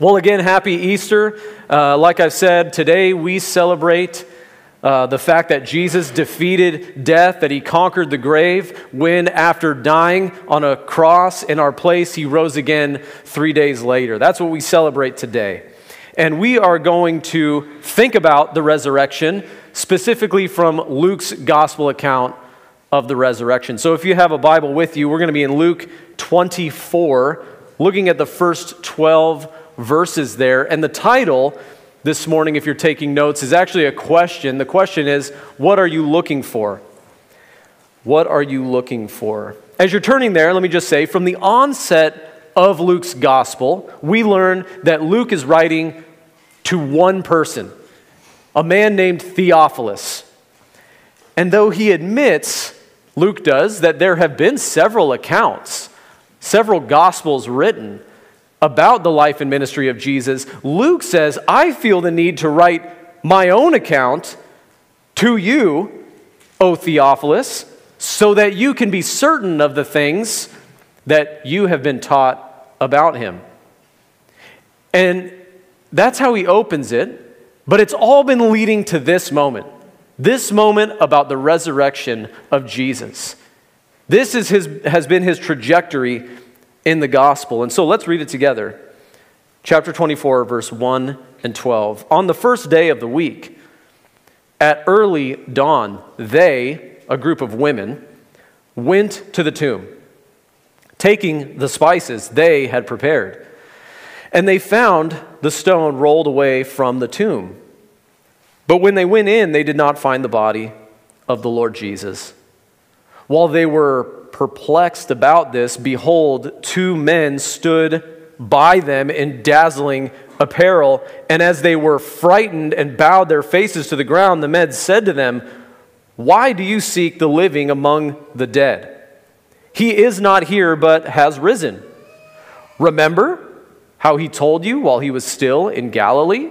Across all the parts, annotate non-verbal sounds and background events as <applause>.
Well, again, happy Easter. Uh, like I've said, today we celebrate uh, the fact that Jesus defeated death, that he conquered the grave, when after dying on a cross in our place, he rose again three days later. That's what we celebrate today. And we are going to think about the resurrection, specifically from Luke's gospel account of the resurrection. So if you have a Bible with you, we're going to be in Luke 24, looking at the first 12 verses there. And the title this morning, if you're taking notes, is actually a question. The question is, What are you looking for? What are you looking for? As you're turning there, let me just say, from the onset of Luke's gospel, we learn that Luke is writing to one person, a man named Theophilus. And though he admits, Luke does, that there have been several accounts, several gospels written, about the life and ministry of Jesus, Luke says, I feel the need to write my own account to you, O Theophilus, so that you can be certain of the things that you have been taught about him. And that's how he opens it, but it's all been leading to this moment. This moment about the resurrection of Jesus. This is his, has been his trajectory in the gospel. And so let's read it together. Chapter 24, verse 1 and 12. On the first day of the week, at early dawn, they, a group of women, went to the tomb, taking the spices they had prepared. And they found the stone rolled away from the tomb. But when they went in, they did not find the body of the Lord Jesus. While they were perplexed about this, behold, two men stood by them in dazzling apparel. And as they were frightened and bowed their faces to the ground, the men said to them, Why do you seek the living among the dead? He is not here, but has risen. Remember how he told you while he was still in Galilee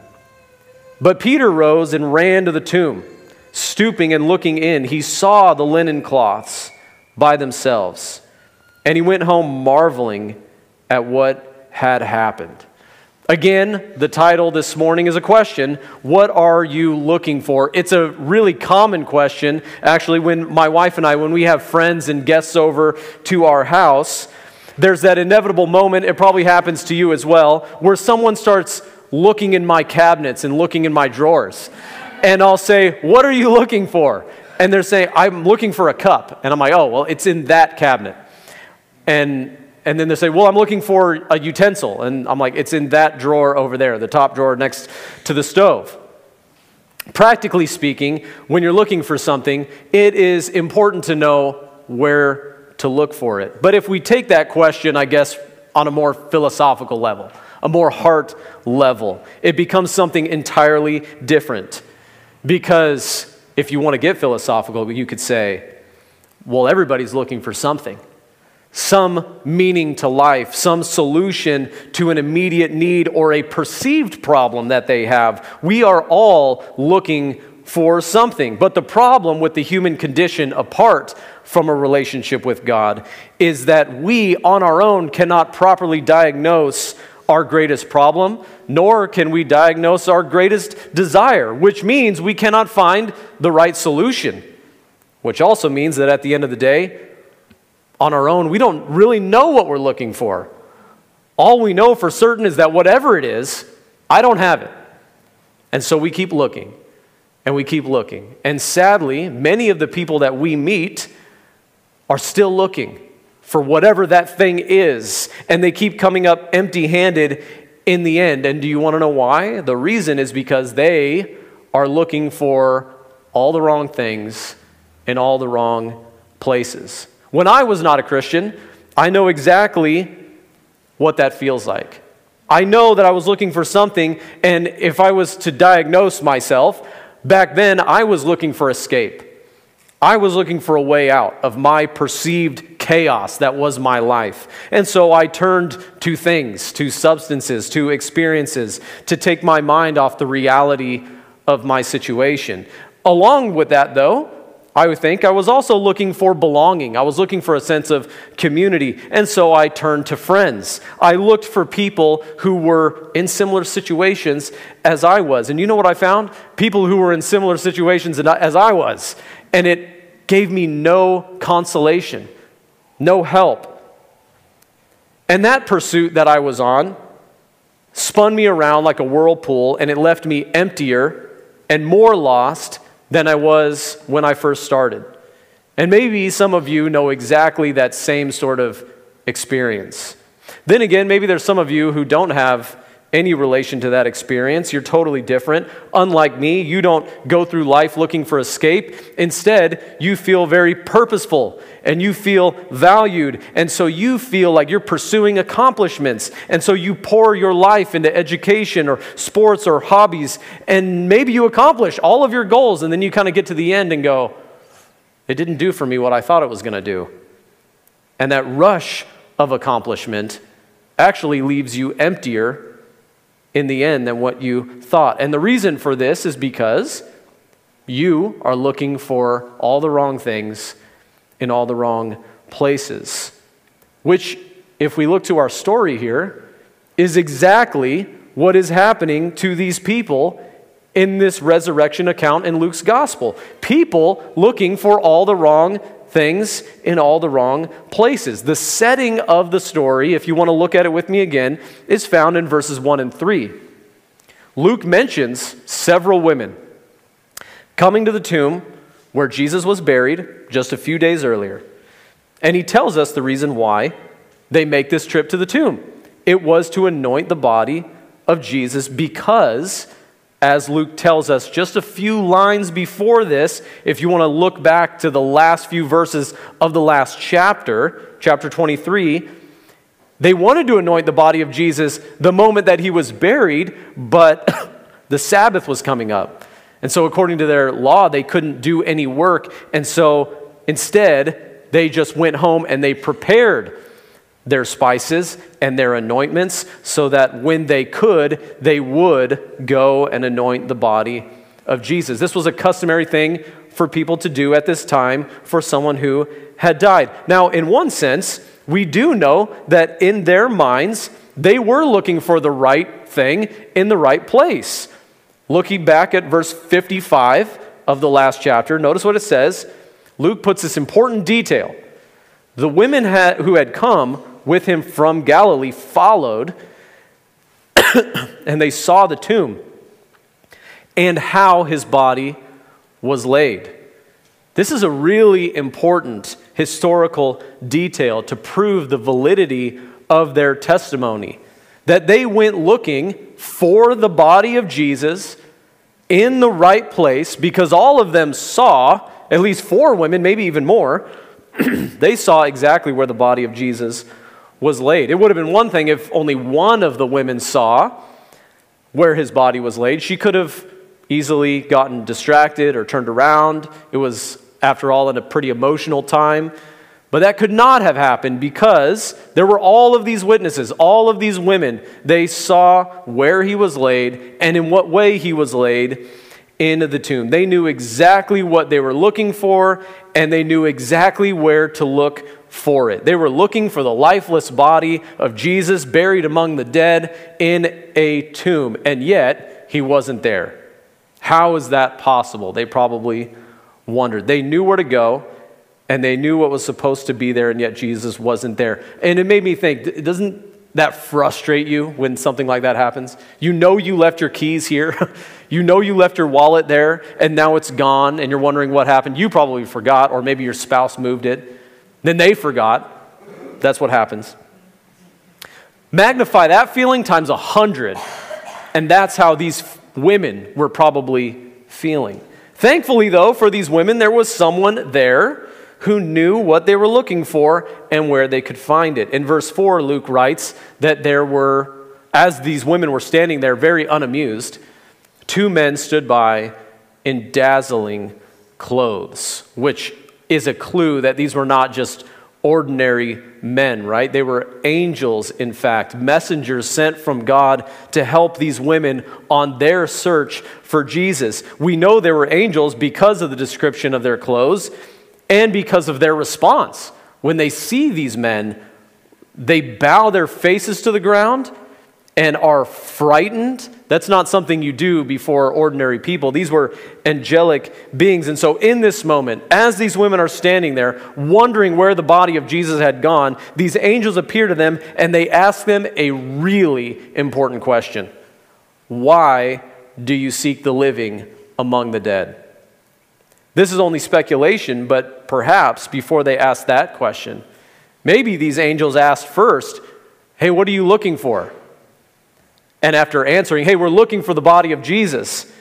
But Peter rose and ran to the tomb. Stooping and looking in, he saw the linen cloths by themselves. And he went home marveling at what had happened. Again, the title this morning is a question What are you looking for? It's a really common question. Actually, when my wife and I, when we have friends and guests over to our house, there's that inevitable moment, it probably happens to you as well, where someone starts looking in my cabinets and looking in my drawers. And I'll say, What are you looking for? and they're saying, I'm looking for a cup. And I'm like, oh, well, it's in that cabinet. And, and then they say, well, I'm looking for a utensil. And I'm like, it's in that drawer over there, the top drawer next to the stove. Practically speaking, when you're looking for something, it is important to know where to look for it. But if we take that question, I guess, on a more philosophical level, a more heart level, it becomes something entirely different. Because if you want to get philosophical, you could say, well, everybody's looking for something, some meaning to life, some solution to an immediate need or a perceived problem that they have. We are all looking for something. But the problem with the human condition apart from a relationship with God is that we on our own cannot properly diagnose our greatest problem, nor can we diagnose our greatest desire, which means we cannot find the right solution. Which also means that at the end of the day, on our own, we don't really know what we're looking for. All we know for certain is that whatever it is, I don't have it. And so we keep looking and we keep looking. And sadly, many of the people that we meet are still looking for whatever that thing is, and they keep coming up empty handed in the end. And do you want to know why? The reason is because they are looking for all the wrong things in all the wrong places. When I was not a Christian, I know exactly what that feels like. I know that I was looking for something, and if I was to diagnose myself, back then I was looking for escape. I was looking for a way out of my perceived chaos that was my life. And so I turned to things, to substances, to experiences, to take my mind off the reality of my situation. Along with that, though, I would think I was also looking for belonging. I was looking for a sense of community. And so I turned to friends. I looked for people who were in similar situations as I was. And you know what I found? People who were in similar situations as I was. And it gave me no consolation, no help. And that pursuit that I was on spun me around like a whirlpool, and it left me emptier and more lost than I was when I first started. And maybe some of you know exactly that same sort of experience. Then again, maybe there's some of you who don't have any relation to that experience. You're totally different. Unlike me, you don't go through life looking for escape. Instead, you feel very purposeful and you feel valued. And so you feel like you're pursuing accomplishments. And so you pour your life into education or sports or hobbies. And maybe you accomplish all of your goals. And then you kind of get to the end and go, it didn't do for me what I thought it was going to do. And that rush of accomplishment actually leaves you emptier in the end than what you thought. And the reason for this is because you are looking for all the wrong things in all the wrong places. Which, if we look to our story here, is exactly what is happening to these people in this resurrection account in Luke's gospel. People looking for all the wrong things in all the wrong places. The setting of the story, if you want to look at it with me again, is found in verses 1 and 3. Luke mentions several women coming to the tomb where Jesus was buried just a few days earlier. And he tells us the reason why they make this trip to the tomb. It was to anoint the body of Jesus because as Luke tells us just a few lines before this, if you want to look back to the last few verses of the last chapter, chapter 23, they wanted to anoint the body of Jesus the moment that he was buried, but <coughs> the Sabbath was coming up. And so, according to their law, they couldn't do any work. And so, instead, they just went home and they prepared their spices and their anointments so that when they could, they would go and anoint the body of Jesus. This was a customary thing for people to do at this time for someone who had died. Now, in one sense, we do know that in their minds, they were looking for the right thing in the right place. Looking back at verse 55 of the last chapter, notice what it says. Luke puts this important detail. The women had, who had come with him from Galilee followed, and they saw the tomb and how his body was laid. This is a really important historical detail to prove the validity of their testimony. That they went looking for the body of Jesus in the right place because all of them saw, at least four women, maybe even more, <clears throat> they saw exactly where the body of Jesus was laid. It would have been one thing if only one of the women saw where his body was laid. She could have easily gotten distracted or turned around. It was, after all, in a pretty emotional time. But that could not have happened because there were all of these witnesses, all of these women. They saw where he was laid and in what way he was laid in the tomb. They knew exactly what they were looking for and they knew exactly where to look for it. They were looking for the lifeless body of Jesus buried among the dead in a tomb, and yet he wasn't there. How is that possible? They probably wondered. They knew where to go, and they knew what was supposed to be there, and yet Jesus wasn't there. And it made me think doesn't that frustrate you when something like that happens? You know you left your keys here. <laughs> you know you left your wallet there and now it's gone and you're wondering what happened. You probably forgot or maybe your spouse moved it. Then they forgot. That's what happens. Magnify that feeling times a hundred, and that's how these women were probably feeling. Thankfully, though, for these women, there was someone there who knew what they were looking for and where they could find it. In verse 4, Luke writes that there were as these women were standing there, very unamused, two men stood by in dazzling clothes, which is a clue that these were not just ordinary men, right? They were angels, in fact, messengers sent from God to help these women on their search for Jesus. We know they were angels because of the description of their clothes and because of their response. When they see these men, they bow their faces to the ground and are frightened. That's not something you do before ordinary people. These were angelic beings. And so, in this moment, as these women are standing there, wondering where the body of Jesus had gone, these angels appear to them and they ask them a really important question Why do you seek the living among the dead? This is only speculation, but perhaps before they ask that question, maybe these angels asked first, Hey, what are you looking for? And after answering, Hey, we're looking for the body of Jesus,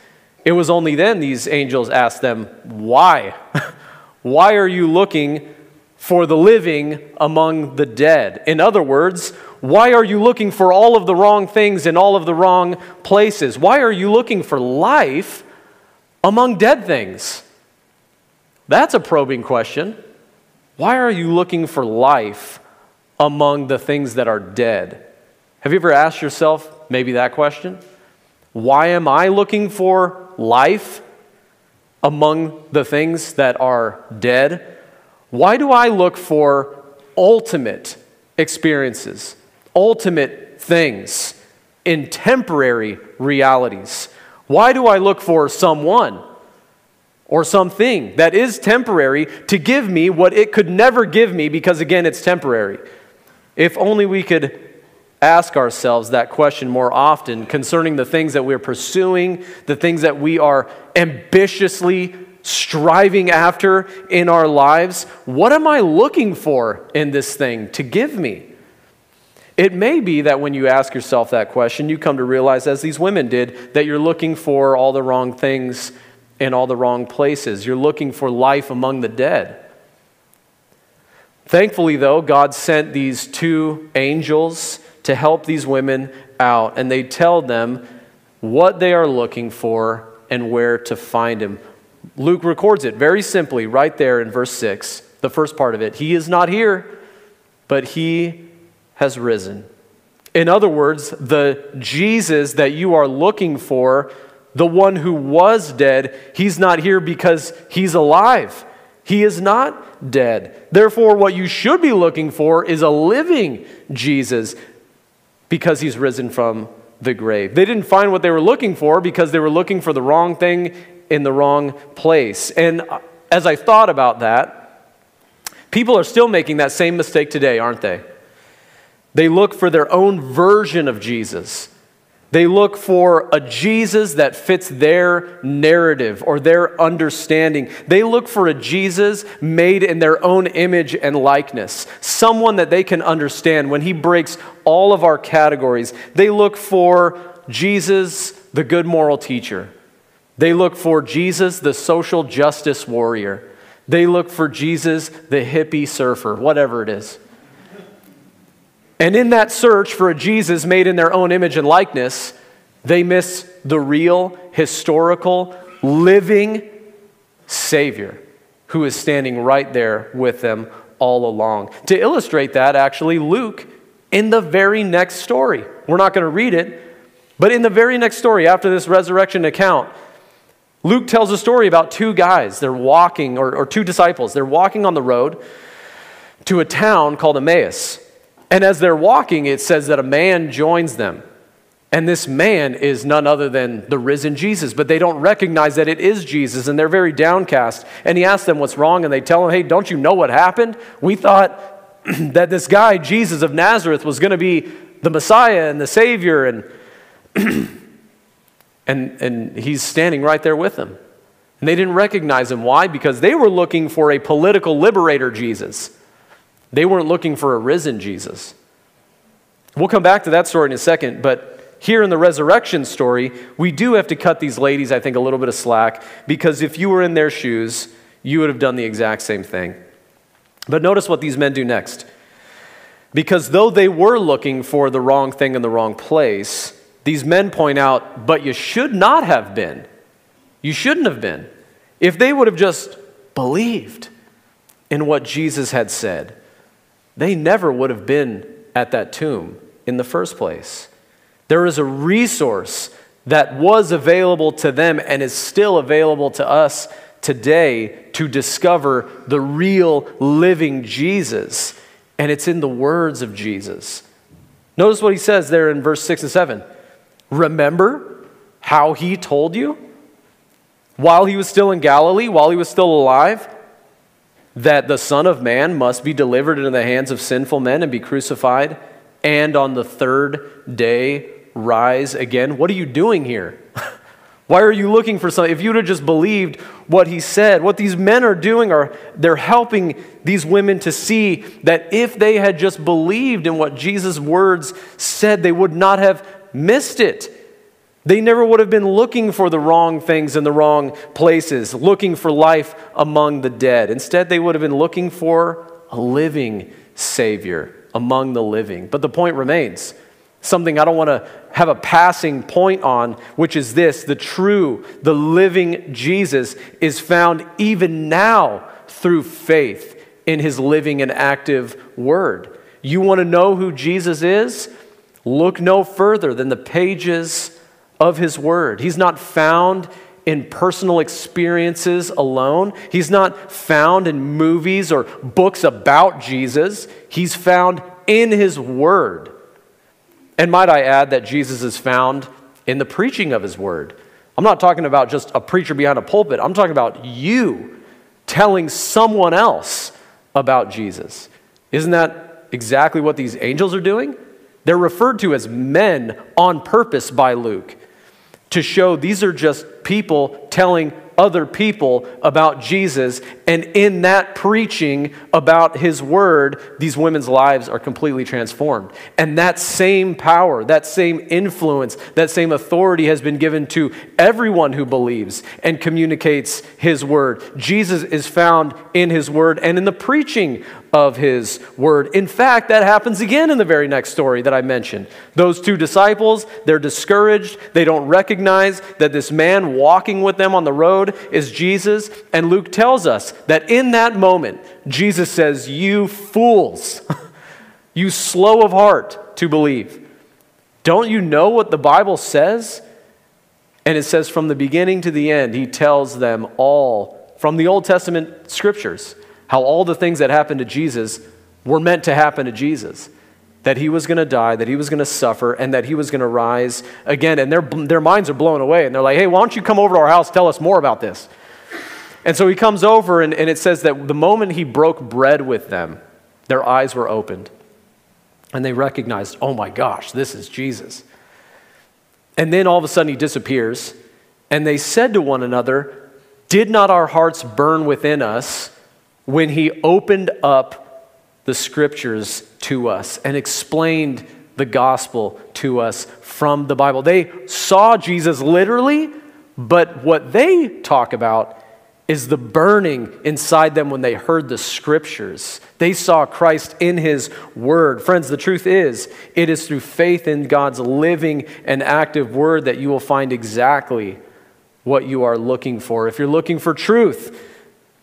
it was only then these angels asked them, Why? <laughs> Why are you looking for the living among the dead? In other words, why are you looking for all of the wrong things in all of the wrong places? Why are you looking for life among dead things? That's a probing question. Why are you looking for life among the things that are dead? Have you ever asked yourself maybe that question? Why am I looking for life among the things that are dead? Why do I look for ultimate experiences, ultimate things in temporary realities? Why do I look for someone or something that is temporary to give me what it could never give me because, again, it's temporary. If only we could ask ourselves that question more often concerning the things that we're pursuing, the things that we are ambitiously striving after in our lives. What am I looking for in this thing to give me? It may be that when you ask yourself that question, you come to realize, as these women did, that you're looking for all the wrong things in all the wrong places. You're looking for life among the dead. Thankfully, though, God sent these two angels to help these women out, and they tell them what they are looking for and where to find him. Luke records it very simply right there in verse 6, the first part of it. He is not here, but he has risen. In other words, the Jesus that you are looking for the one who was dead, he's not here because he's alive. He is not dead. Therefore, what you should be looking for is a living Jesus because he's risen from the grave. They didn't find what they were looking for because they were looking for the wrong thing in the wrong place. And as I thought about that, people are still making that same mistake today, aren't they? They look for their own version of Jesus. They look for a Jesus that fits their narrative or their understanding. They look for a Jesus made in their own image and likeness, someone that they can understand when he breaks all of our categories. They look for Jesus, the good moral teacher. They look for Jesus, the social justice warrior. They look for Jesus, the hippie surfer, whatever it is. And in that search for a Jesus made in their own image and likeness, they miss the real, historical, living Savior who is standing right there with them all along. To illustrate that, actually, Luke, in the very next story, we're not going to read it, but in the very next story, after this resurrection account, Luke tells a story about two guys. They're walking, or, or two disciples. They're walking on the road to a town called Emmaus. And as they're walking, it says that a man joins them. And this man is none other than the risen Jesus, but they don't recognize that it is Jesus, and they're very downcast. And he asks them what's wrong, and they tell him, Hey, don't you know what happened? We thought <clears throat> that this guy, Jesus of Nazareth, was going to be the Messiah and the Savior, and, <clears throat> and, and he's standing right there with them. And they didn't recognize him. Why? Because they were looking for a political liberator Jesus. They weren't looking for a risen Jesus. We'll come back to that story in a second, but here in the resurrection story, we do have to cut these ladies, I think, a little bit of slack because if you were in their shoes, you would have done the exact same thing. But notice what these men do next. Because though they were looking for the wrong thing in the wrong place, these men point out, but you should not have been. You shouldn't have been. If they would have just believed in what Jesus had said, they never would have been at that tomb in the first place. There is a resource that was available to them and is still available to us today to discover the real living Jesus. And it's in the words of Jesus. Notice what he says there in verse 6 and 7. Remember how he told you while he was still in Galilee, while he was still alive, that the Son of Man must be delivered into the hands of sinful men and be crucified, and on the third day rise again. What are you doing here? <laughs> Why are you looking for something? If you'd have just believed what he said, what these men are doing are they're helping these women to see that if they had just believed in what Jesus' words said, they would not have missed it. They never would have been looking for the wrong things in the wrong places, looking for life among the dead. Instead, they would have been looking for a living Savior among the living. But the point remains something I don't want to have a passing point on, which is this the true, the living Jesus is found even now through faith in his living and active word. You want to know who Jesus is? Look no further than the pages of his word. He's not found in personal experiences alone. He's not found in movies or books about Jesus. He's found in his word. And might I add that Jesus is found in the preaching of his word. I'm not talking about just a preacher behind a pulpit, I'm talking about you telling someone else about Jesus. Isn't that exactly what these angels are doing? They're referred to as men on purpose by Luke to show these are just people telling other people about Jesus. And in that preaching about his word, these women's lives are completely transformed. And that same power, that same influence, that same authority has been given to everyone who believes and communicates his word. Jesus is found in his word and in the preaching of his word. In fact, that happens again in the very next story that I mentioned. Those two disciples, they're discouraged. They don't recognize that this man walking with them on the is Jesus. And Luke tells us that in that moment, Jesus says, You fools, <laughs> you slow of heart to believe. Don't you know what the Bible says? And it says from the beginning to the end, he tells them all from the Old Testament scriptures how all the things that happened to Jesus were meant to happen to Jesus. That he was going to die, that he was going to suffer, and that he was going to rise again. And their, their minds are blown away. And they're like, hey, why don't you come over to our house, tell us more about this? And so he comes over, and, and it says that the moment he broke bread with them, their eyes were opened. And they recognized, oh my gosh, this is Jesus. And then all of a sudden he disappears. And they said to one another, Did not our hearts burn within us when he opened up the scriptures to us and explained the gospel to us from the Bible. They saw Jesus literally, but what they talk about is the burning inside them when they heard the scriptures. They saw Christ in his word. Friends, the truth is, it is through faith in God's living and active word that you will find exactly what you are looking for. If you're looking for truth,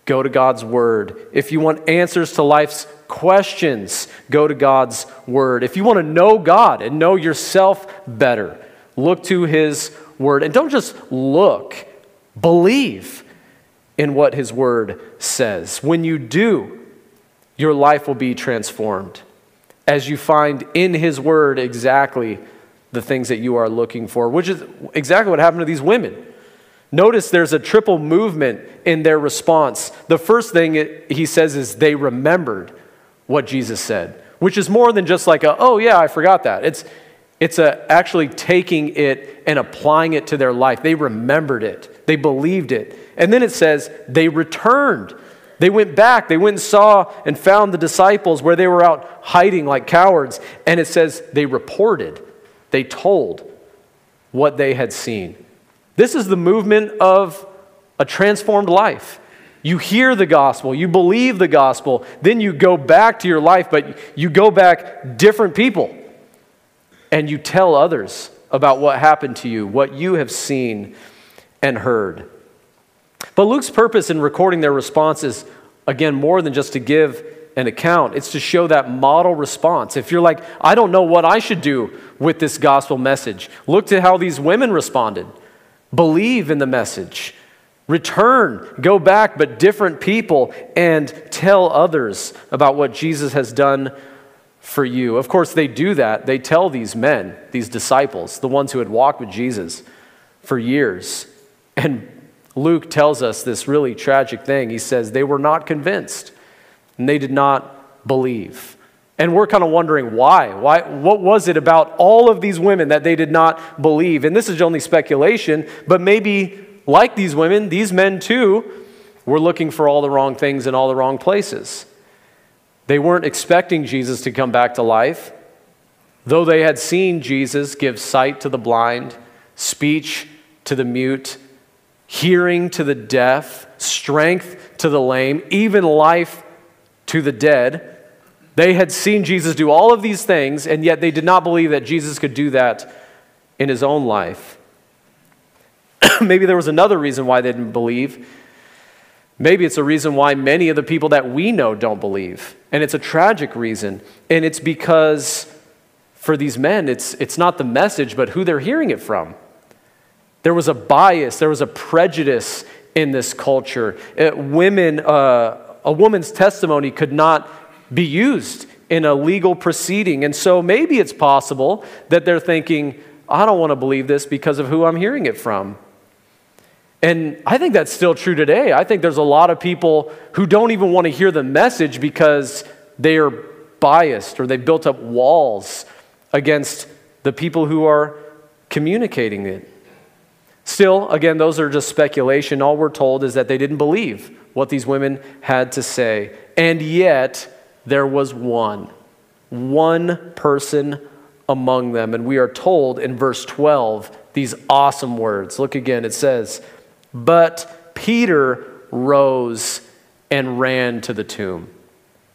Go to God's Word. If you want answers to life's questions, go to God's Word. If you want to know God and know yourself better, look to His Word. And don't just look, believe in what His Word says. When you do, your life will be transformed as you find in His Word exactly the things that you are looking for, which is exactly what happened to these women. Notice there's a triple movement in their response. The first thing he says is they remembered what Jesus said, which is more than just like a, oh yeah, I forgot that. It's, it's a, actually taking it and applying it to their life. They remembered it, they believed it. And then it says they returned. They went back, they went and saw and found the disciples where they were out hiding like cowards. And it says they reported, they told what they had seen. This is the movement of a transformed life. You hear the gospel, you believe the gospel, then you go back to your life, but you go back different people. And you tell others about what happened to you, what you have seen and heard. But Luke's purpose in recording their response is, again, more than just to give an account. It's to show that model response. If you're like, I don't know what I should do with this gospel message, look to how these women responded. Believe in the message. Return, go back, but different people, and tell others about what Jesus has done for you. Of course, they do that. They tell these men, these disciples, the ones who had walked with Jesus for years. And Luke tells us this really tragic thing. He says they were not convinced and they did not believe. And we're kind of wondering why. why. What was it about all of these women that they did not believe? And this is only speculation, but maybe like these women, these men too were looking for all the wrong things in all the wrong places. They weren't expecting Jesus to come back to life, though they had seen Jesus give sight to the blind, speech to the mute, hearing to the deaf, strength to the lame, even life to the dead. They had seen Jesus do all of these things, and yet they did not believe that Jesus could do that in his own life. <clears throat> Maybe there was another reason why they didn't believe. Maybe it's a reason why many of the people that we know don't believe. And it's a tragic reason. And it's because for these men, it's, it's not the message, but who they're hearing it from. There was a bias, there was a prejudice in this culture. It, uh, women, uh, a woman's testimony could not be used in a legal proceeding. And so maybe it's possible that they're thinking, I don't want to believe this because of who I'm hearing it from. And I think that's still true today. I think there's a lot of people who don't even want to hear the message because they are biased or they built up walls against the people who are communicating it. Still, again, those are just speculation. All we're told is that they didn't believe what these women had to say. And yet, there was one, one person among them. And we are told in verse 12 these awesome words. Look again, it says, But Peter rose and ran to the tomb.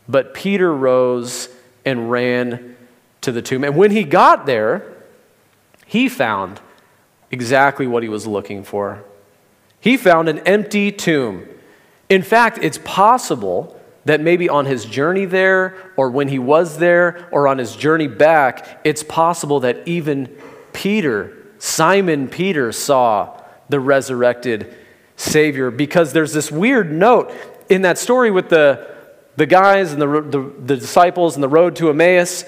But Peter rose and ran to the tomb. And when he got there, he found exactly what he was looking for. He found an empty tomb. In fact, it's possible that maybe on his journey there, or when he was there, or on his journey back, it's possible that even Peter, Simon Peter, saw the resurrected Savior because there's this weird note in that story with the, the guys and the, the, the disciples and the road to Emmaus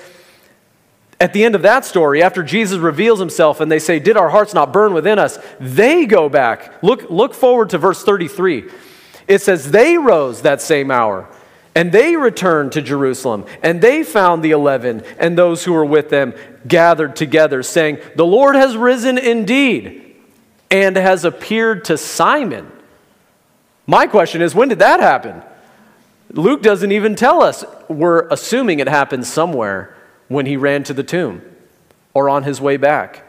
at the end of that story, after Jesus reveals himself and they say, Did our hearts not burn within us? They go back. Look, look forward to verse 33. It says, They rose that same hour and they returned to Jerusalem and they found the eleven and those who were with them gathered together, saying, The Lord has risen indeed and has appeared to Simon. My question is, when did that happen? Luke doesn't even tell us. We're assuming it happened somewhere when he ran to the tomb or on his way back.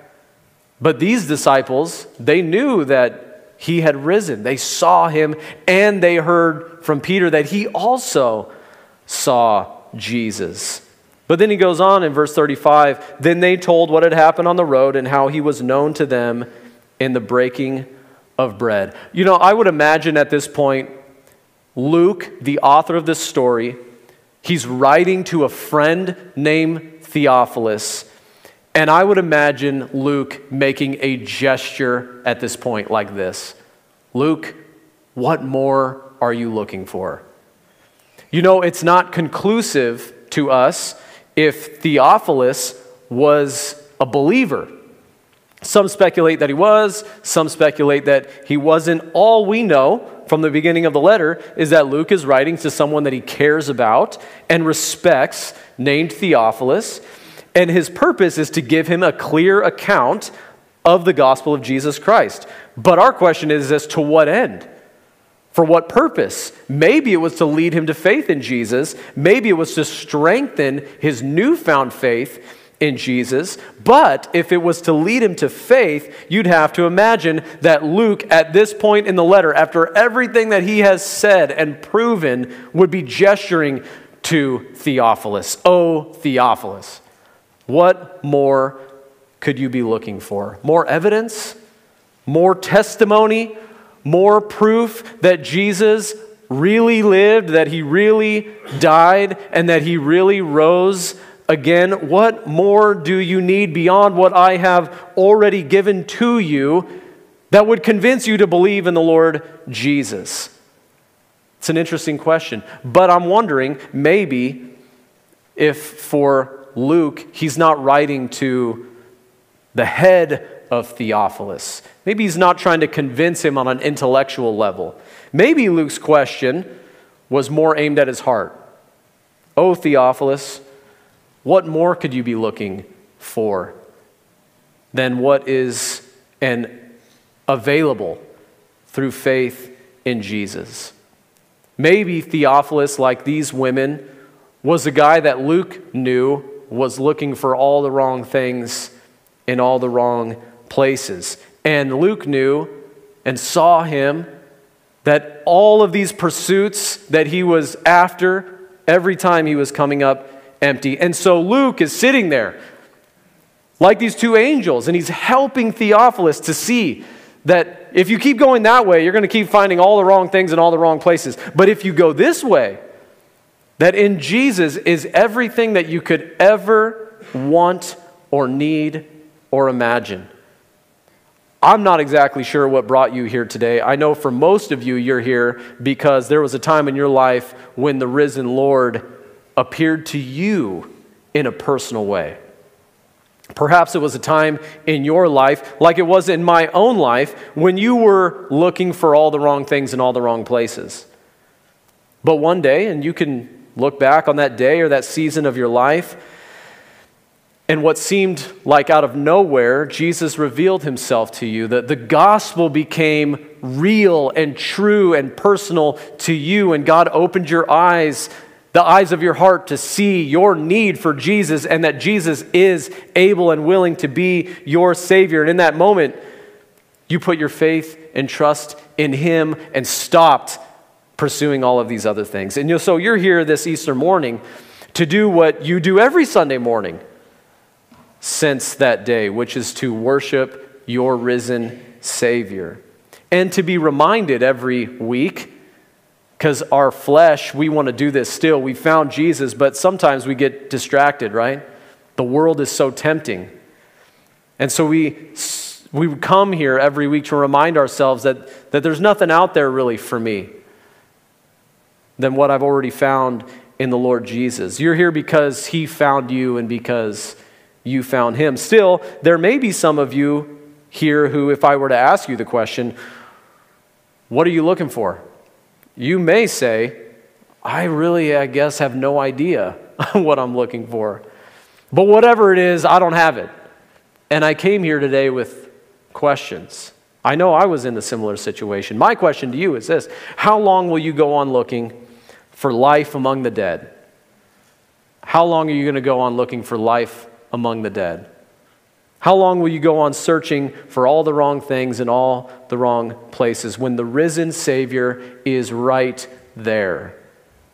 But these disciples, they knew that he had risen. They saw him and they heard from Peter that he also saw Jesus. But then he goes on in verse 35 then they told what had happened on the road and how he was known to them in the breaking of bread. You know, I would imagine at this point, Luke, the author of this story, He's writing to a friend named Theophilus. And I would imagine Luke making a gesture at this point like this Luke, what more are you looking for? You know, it's not conclusive to us if Theophilus was a believer. Some speculate that he was, some speculate that he wasn't. All we know from the beginning of the letter is that Luke is writing to someone that he cares about and respects, named Theophilus. And his purpose is to give him a clear account of the gospel of Jesus Christ. But our question is as to what end? For what purpose? Maybe it was to lead him to faith in Jesus. Maybe it was to strengthen his newfound faith in Jesus. But if it was to lead him to faith, you'd have to imagine that Luke, at this point in the letter, after everything that he has said and proven, would be gesturing to Theophilus. Oh, Theophilus, what more could you be looking for? More evidence? More testimony? More proof that Jesus really lived, that he really died, and that he really rose again? What more do you need beyond what I have already given to you that would convince you to believe in the Lord Jesus? It's an interesting question. But I'm wondering maybe if for Luke, he's not writing to the head of Theophilus. Maybe he's not trying to convince him on an intellectual level. Maybe Luke's question was more aimed at his heart. Oh, Theophilus, what more could you be looking for than what is an available through faith in Jesus? Maybe Theophilus, like these women, was a guy that Luke knew was looking for all the wrong things in all the wrong places. And Luke knew and saw him that all of these pursuits that he was after every time he was coming up empty. And so Luke is sitting there like these two angels, and he's helping Theophilus to see that if you keep going that way, you're going to keep finding all the wrong things in all the wrong places. But if you go this way, that in Jesus is everything that you could ever want or need or imagine. I'm not exactly sure what brought you here today. I know for most of you, you're here because there was a time in your life when the risen Lord appeared to you in a personal way. Perhaps it was a time in your life, like it was in my own life, when you were looking for all the wrong things in all the wrong places. But one day, and you can look back on that day or that season of your life, and what seemed like out of nowhere, Jesus revealed himself to you. That the gospel became real and true and personal to you, and God opened your eyes the eyes of your heart to see your need for Jesus and that Jesus is able and willing to be your Savior. And in that moment, you put your faith and trust in Him and stopped pursuing all of these other things. And so you're here this Easter morning to do what you do every Sunday morning since that day, which is to worship your risen Savior. And to be reminded every week because our flesh, we want to do this still. We found Jesus, but sometimes we get distracted, right? The world is so tempting. And so we, we come here every week to remind ourselves that, that there's nothing out there really for me than what I've already found in the Lord Jesus. You're here because He found you and because you found Him. Still, there may be some of you here who, if I were to ask you the question, what are you looking for? You may say, I really, I guess, have no idea <laughs> what I'm looking for. But whatever it is, I don't have it. And I came here today with questions. I know I was in a similar situation. My question to you is this How long will you go on looking for life among the dead? How long are you going to go on looking for life among the dead? How long will you go on searching for all the wrong things in all the wrong places when the risen Savior is right there,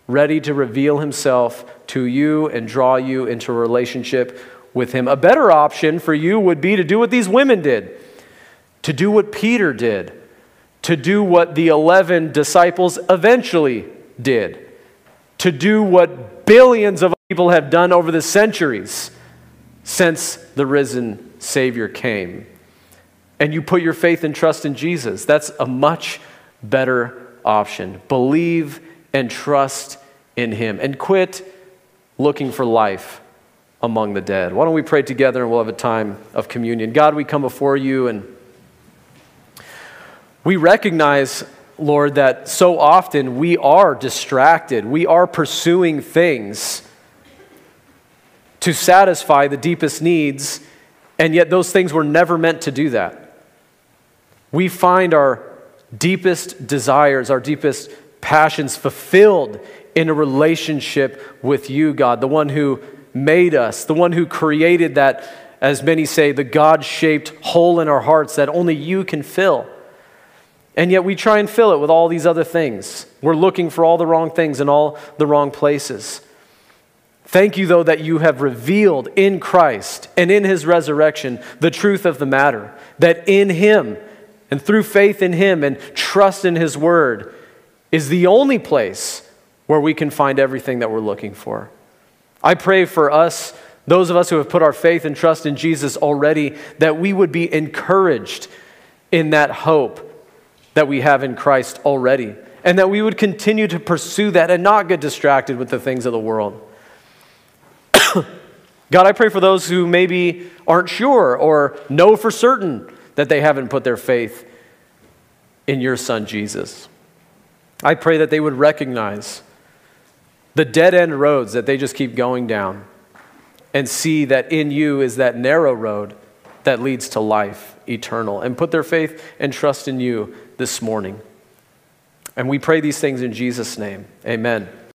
ready to reveal himself to you and draw you into a relationship with him? A better option for you would be to do what these women did, to do what Peter did, to do what the 11 disciples eventually did, to do what billions of people have done over the centuries since the risen Savior came. And you put your faith and trust in Jesus. That's a much better option. Believe and trust in Him and quit looking for life among the dead. Why don't we pray together and we'll have a time of communion? God, we come before you and we recognize, Lord, that so often we are distracted. We are pursuing things to satisfy the deepest needs and yet, those things were never meant to do that. We find our deepest desires, our deepest passions fulfilled in a relationship with you, God, the one who made us, the one who created that, as many say, the God shaped hole in our hearts that only you can fill. And yet we try and fill it with all these other things. We're looking for all the wrong things in all the wrong places. Thank you, though, that you have revealed in Christ and in his resurrection the truth of the matter, that in him and through faith in him and trust in his word is the only place where we can find everything that we're looking for. I pray for us, those of us who have put our faith and trust in Jesus already, that we would be encouraged in that hope that we have in Christ already, and that we would continue to pursue that and not get distracted with the things of the world. <coughs> God, I pray for those who maybe aren't sure or know for certain that they haven't put their faith in your Son, Jesus. I pray that they would recognize the dead end roads that they just keep going down and see that in you is that narrow road that leads to life eternal and put their faith and trust in you this morning. And we pray these things in Jesus' name. Amen.